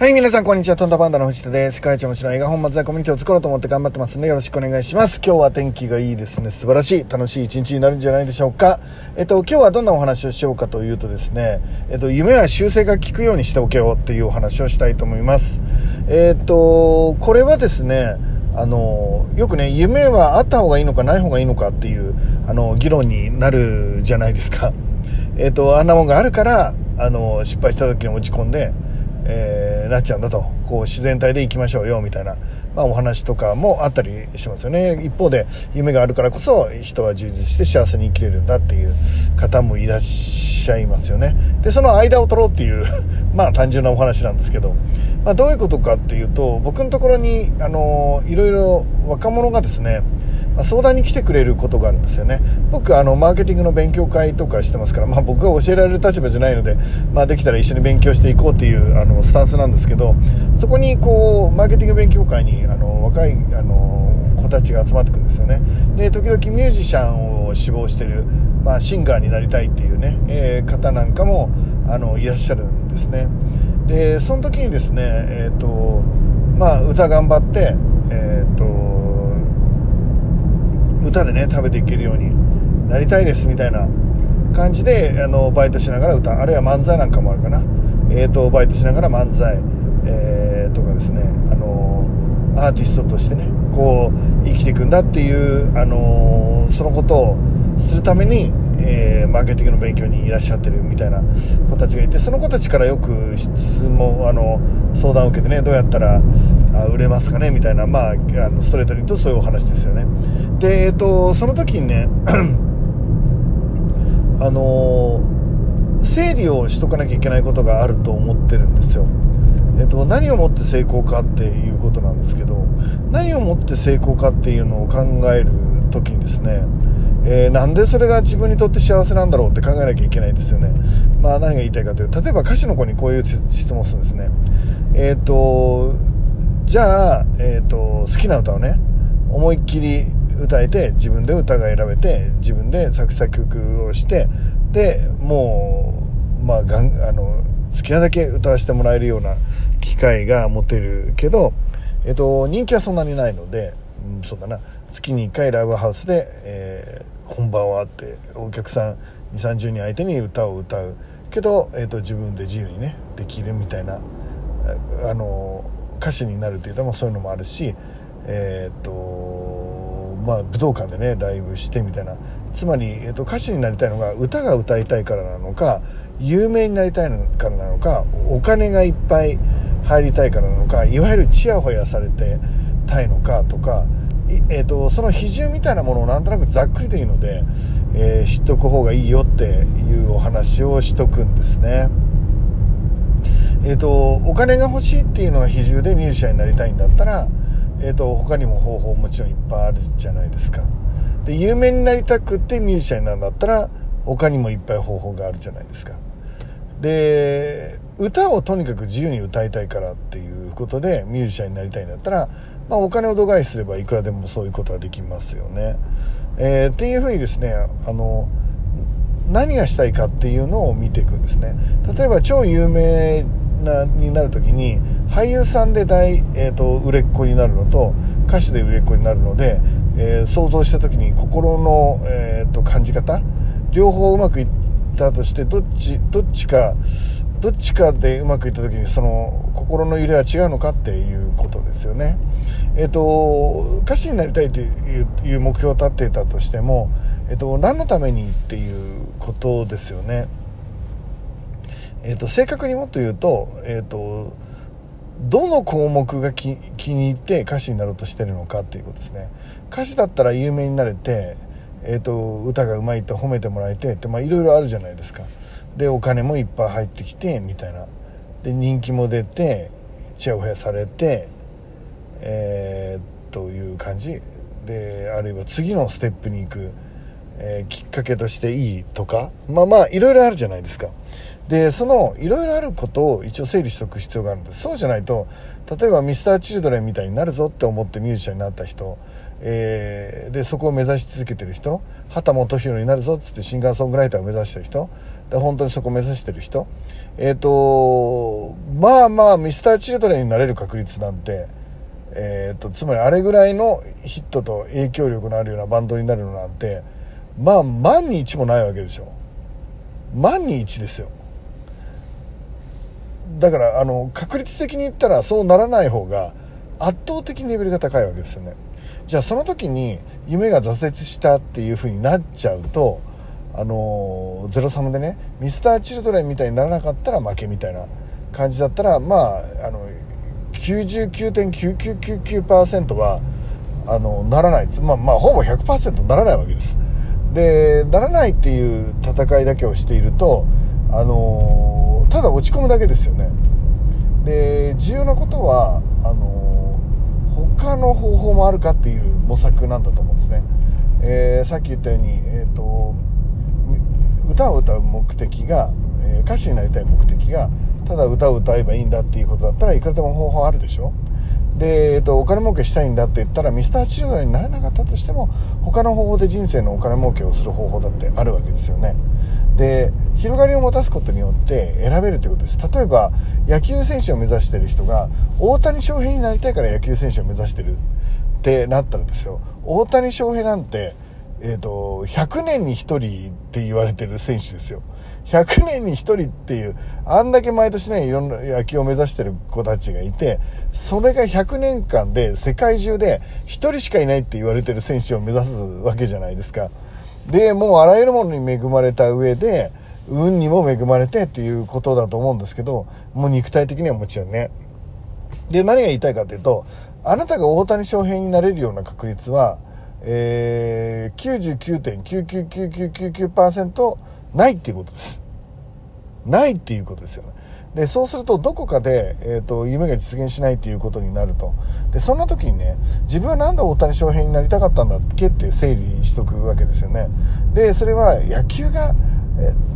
はい、皆さん、こんにちは。トンダパンダの藤田です。世界一面白い映画本松田コミュニティを作ろうと思って頑張ってますので、よろしくお願いします。今日は天気がいいですね。素晴らしい、楽しい一日になるんじゃないでしょうか。えっと、今日はどんなお話をしようかというとですね、えっと、夢は修正が効くようにしておけよっていうお話をしたいと思います。えっと、これはですね、あの、よくね、夢はあった方がいいのかない方がいいのかっていう、あの、議論になるじゃないですか。えっと、あんなもんがあるから、あの、失敗した時に落ち込んで、えー、なっちゃうんだと。こう自然体でいきましょうよみたいな、まあ、お話とかもあったりしますよね。一方で夢があるからこそ人は充実して幸せに生きれるんだっていう方もいらっしゃいますよね。でその間を取ろうっていう まあ単純なお話なんですけど、まあ、どういうことかっていうと僕のところにあのいろいろ若者がですねまあ、相談に来てくれることがあるんですよね。僕あのマーケティングの勉強会とかしてますから、まあ、僕が教えられる立場じゃないので、まあ、できたら一緒に勉強していこうっていうあのスタンスなんですけどそこにこうマーケティング勉強会にあの若いあの子たちが集まってくるんですよね。で時々ミュージシャンを志望してる、まあ、シンガーになりたいっていうね、えー、方なんかもあのいらっしゃるんですね。でその時にですねえっ、ー、とまあ歌頑張ってえっ、ー、と歌でね食べていけるようになりたいですみたいな感じであのバイトしながら歌あるいは漫才なんかもあるかな、えーと、バイトしながら漫才、えー、とかですね。あのアーティストとしてねこう生きていくんだっていうあのそのことをするためにえー、マーケティングの勉強にいらっしゃってるみたいな子たちがいてその子たちからよく質問あの相談を受けてねどうやったらあ売れますかねみたいな、まあ、あのストレートに言うとそういうお話ですよね。で、え、ー、と、その時にね あの整理をしとかなきゃいけないことがあると思ってるんですよ。えっと、何をもって成功かっていうことなんですけど何をもって成功かっていうのを考える時にですねえー、なんでそれが自分にとって幸せなんだろうって考えなきゃいけないですよね。まあ何が言いたいかというと、例えば歌手の子にこういう質問するんですね。えっ、ー、と、じゃあ、えっ、ー、と、好きな歌をね、思いっきり歌えて、自分で歌が選べて、自分で作詞作曲をして、で、もう、まあ、がん、あの、好きなだけ歌わせてもらえるような機会が持てるけど、えっ、と、人気はそんなにないので、うん、そうだな、月に1回ライブハウスで、えー、本番はあってお客さん2 3 0人相手に歌を歌う。けど、えーと、自分で自由にねできるみたいなあの歌手になるっていうとそういうのもあるしえっ、ー、とまあ武道館でねライブしてみたいな。つまり、えーと、歌手になりたいのが歌が歌いたいからなのか有名になりたいからなのかお金がいっぱい入りたいからなのかいわゆるチヤホヤされてたいのかとかえーと、その比重みたいなものをなんとなくざっくりでいいので、えー、知っとく方がいいよっていうお話をしとくんですね。えーと、お金が欲しいっていうのが比重でミュージシャンになりたいんだったら、えーと、他にも方法もちろんいっぱいあるじゃないですか。で有名になりたくってミュージシャンなんだったら他にもいっぱい方法があるじゃないですか。で歌をとにかく自由に歌いたいからっていうことでミュージシャンになりたいんだったら、まあ、お金を度外すればいくらでもそういうことができますよね。えー、っていうふうにですねあの何がしたいかっていうのを見ていくんですね。例えば超有名なになる時に俳優さんで大、えーと、売れっ子になるのと歌手で売れっ子になるので、えー、想像した時に心の、えーと感じ方両方うまくいったとしてどっちどっちかどっちかでうまくいった時にその心の揺れは違うのかっていうことですよね。えっ、ー、と歌手になりたいという目標を立っていたとしても、えっ、と何のためにっていうことですよね。えっ、ー、と正確にもっと言うとえっ、とどの項目が気に入って歌手になろうとしてるのかっていうことですね。歌手だったら有名になれてえーと、歌がうまいと褒めてもらえてっていろいろあるじゃないですかでお金もいっぱい入ってきてみたいな。で人気も出てちやほやされてえー、という感じ。であるいは次のステップに行く、えー、きっかけとしていいとかまあまあいろいろあるじゃないですか。でそのいろいろあることを一応整理しておく必要があるんです。そうじゃないと例えば Mr.Children みたいになるぞって思ってミュージシャンになった人、えー、でそこを目指し続けてる人畑基博になるぞっつってシンガーソングライターを目指してる人で本当にそこを目指してる人えっ、ー、とまあまあ Mr.Children になれる確率なんてえーと、とつまりあれぐらいのヒットと影響力のあるようなバンドになるのなんてまあ万に一もないわけでしょ。万に一ですよ。だからあの確率的に言ったらそうならない方が圧倒的にレベルが高いわけですよね。じゃあその時に夢が挫折したっていう風になっちゃうとあのゼロサムでねミスターチルドレンみたいにならなかったら負けみたいな感じだったらまああの99.9999%はあのならないまあまあほぼ100%ならないわけです。でならないっていう戦いだけをしているとあのただ落ち込むだけですよね。で重要なことはあの他の方法もあるかっていう模索なんだと思うんですね、えー、さっき言ったように、えーと、歌を歌う目的が、え、歌手になりたい目的がただ歌を歌えばいいんだっていうことだったらいくらでも方法あるでしょ。で、えっと、お金儲けしたいんだって言ったらミスターチルドレンになれなかったとしても他の方法で人生のお金儲けをする方法だってあるわけですよね。で広がりを持たすことによって選べるということです。例えば野球選手を目指してる人が大谷翔平になりたいから野球選手を目指してるってなったらですよ。大谷翔平なんてえーと、100年に1人って言われてる選手ですよ。100年に1人っていうあんだけ毎年ねいろんな野球を目指してる子たちがいてそれが100年間で世界中で1人しかいないって言われてる選手を目指すわけじゃないですか。でもうあらゆるものに恵まれた上で運にも恵まれてっていうことだと思うんですけどもう肉体的にはもちろんね。で何が言いたいかというとあなたが大谷翔平になれるような確率はえー、99.99999%ないっていうことです。ないっていうことですよね。で、そうするとどこかで、えっ、ー、と、夢が実現しないっていうことになると。で、そんな時にね、自分はなんで大谷翔平になりたかったんだっけって整理しとくわけですよね。で、それは野球が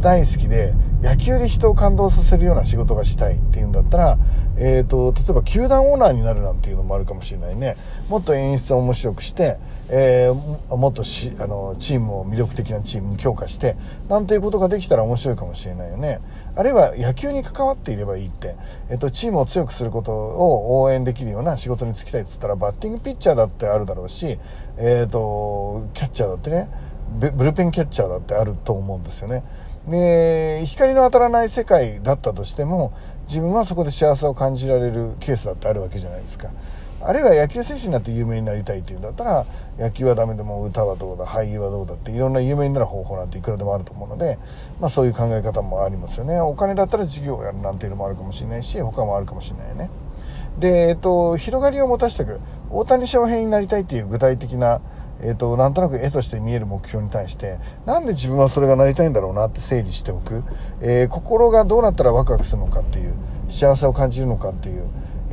大好きで、野球で人を感動させるような仕事がしたいっていうんだったら、え、ー、と、例えば球団オーナーになるなんていうのもあるかもしれないね。もっと演出を面白くして、えー、もっとしあのチームを魅力的なチームに強化してなんていうことができたら面白いかもしれないよね。あるいは野球に関わっていればいいって、えっと、チームを強くすることを応援できるような仕事に就きたいっつったらバッティングピッチャーだってあるだろうし、えっとキャッチャーだってね。ブルペンキャッチャーだってあると思うんですよね。で光の当たらない世界だったとしても自分はそこで幸せを感じられるケースだってあるわけじゃないですか。あるいは野球選手になって有名になりたいっていうんだったら野球はダメでも歌はどうだ俳優はどうだっていろんな有名になる方法なんていくらでもあると思うので、まあ、そういう考え方もありますよね。お金だったら事業をやるなんていうのもあるかもしれないし他もあるかもしれないね。で、えっと、広がりを持たせていく大谷翔平になりたいっていう具体的なえーと、なんとなく絵として見える目標に対してなんで自分はそれがなりたいんだろうなって整理しておく、えー、心がどうなったらワクワクするのかっていう幸せを感じるのかっていう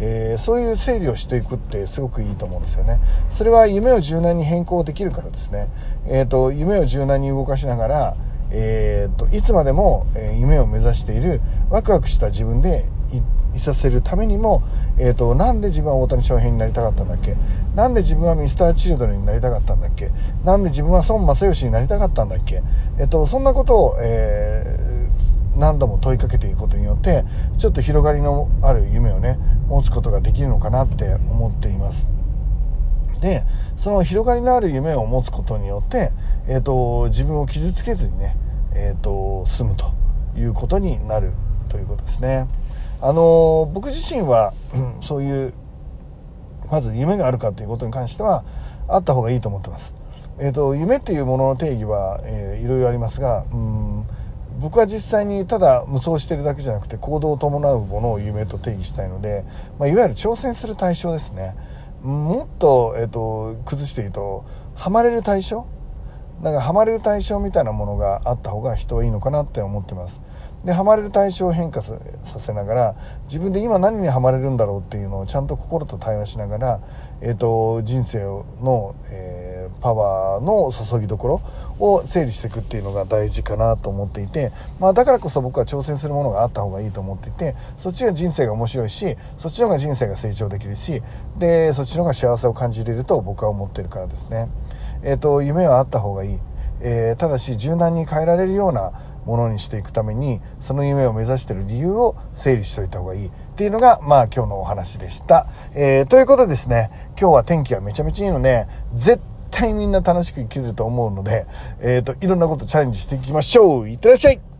えー、そういう整理をしていくってすごくいいと思うんですよね。それは夢を柔軟に変更できるからですね。えっ、ー、と、夢を柔軟に動かしながら、え、ー、と、いつまでも、夢を目指しているワクワクした自分でいいさせるためにも、えっ、と、なんで自分は大谷翔平になりたかったんだっけ？なんで自分はミスターチルドレンになりたかったんだっけ？なんで自分は孫正義になりたかったんだっけ？えっ、と、そんなことを、えー何度も問いかけていくことによってちょっと広がりのある夢をね持つことができるのかなって思っています。でその広がりのある夢を持つことによって、えーと、自分を傷つけずにね、えーと、済むということになるということですね。あの僕自身は、うん、そういうまず夢があるかということに関してはあった方がいいと思ってます。えーと、夢っていうものの定義は、えー、いろいろありますが、うん僕は実際にただ無双してるだけじゃなくて行動を伴うものを夢と定義したいので、まあ、いわゆる挑戦する対象ですね。もっと,、えーと、崩して言うとハマれる対象？だかハマれる対象みたいなものがあった方が人はいいのかなって思ってます。でハマれる対象を変化させながら自分で今何にハマれるんだろうっていうのをちゃんと心と対話しながら、えーと、人生の、えパワーの注ぎどころを整理していくっていうのが大事かなと思っていて、まあ、だからこそ僕は挑戦するものがあった方がいいと思っていてそっちが人生が面白いしそっちの方が人生が成長できるしでそっちの方が幸せを感じれると僕は思ってるからですね。えっ、ー、と夢はあった方がいい、えー、ただし柔軟に変えられるようなものにしていくためにその夢を目指してる理由を整理しておいた方がいい。っていうのがまあ今日のお話でした。えー、ということでですね今日は天気がめちゃめちゃいいので絶対みんな楽しく生きれると思うので、えっ、ー、といろんなことチャレンジしていきましょう。いってらっしゃい。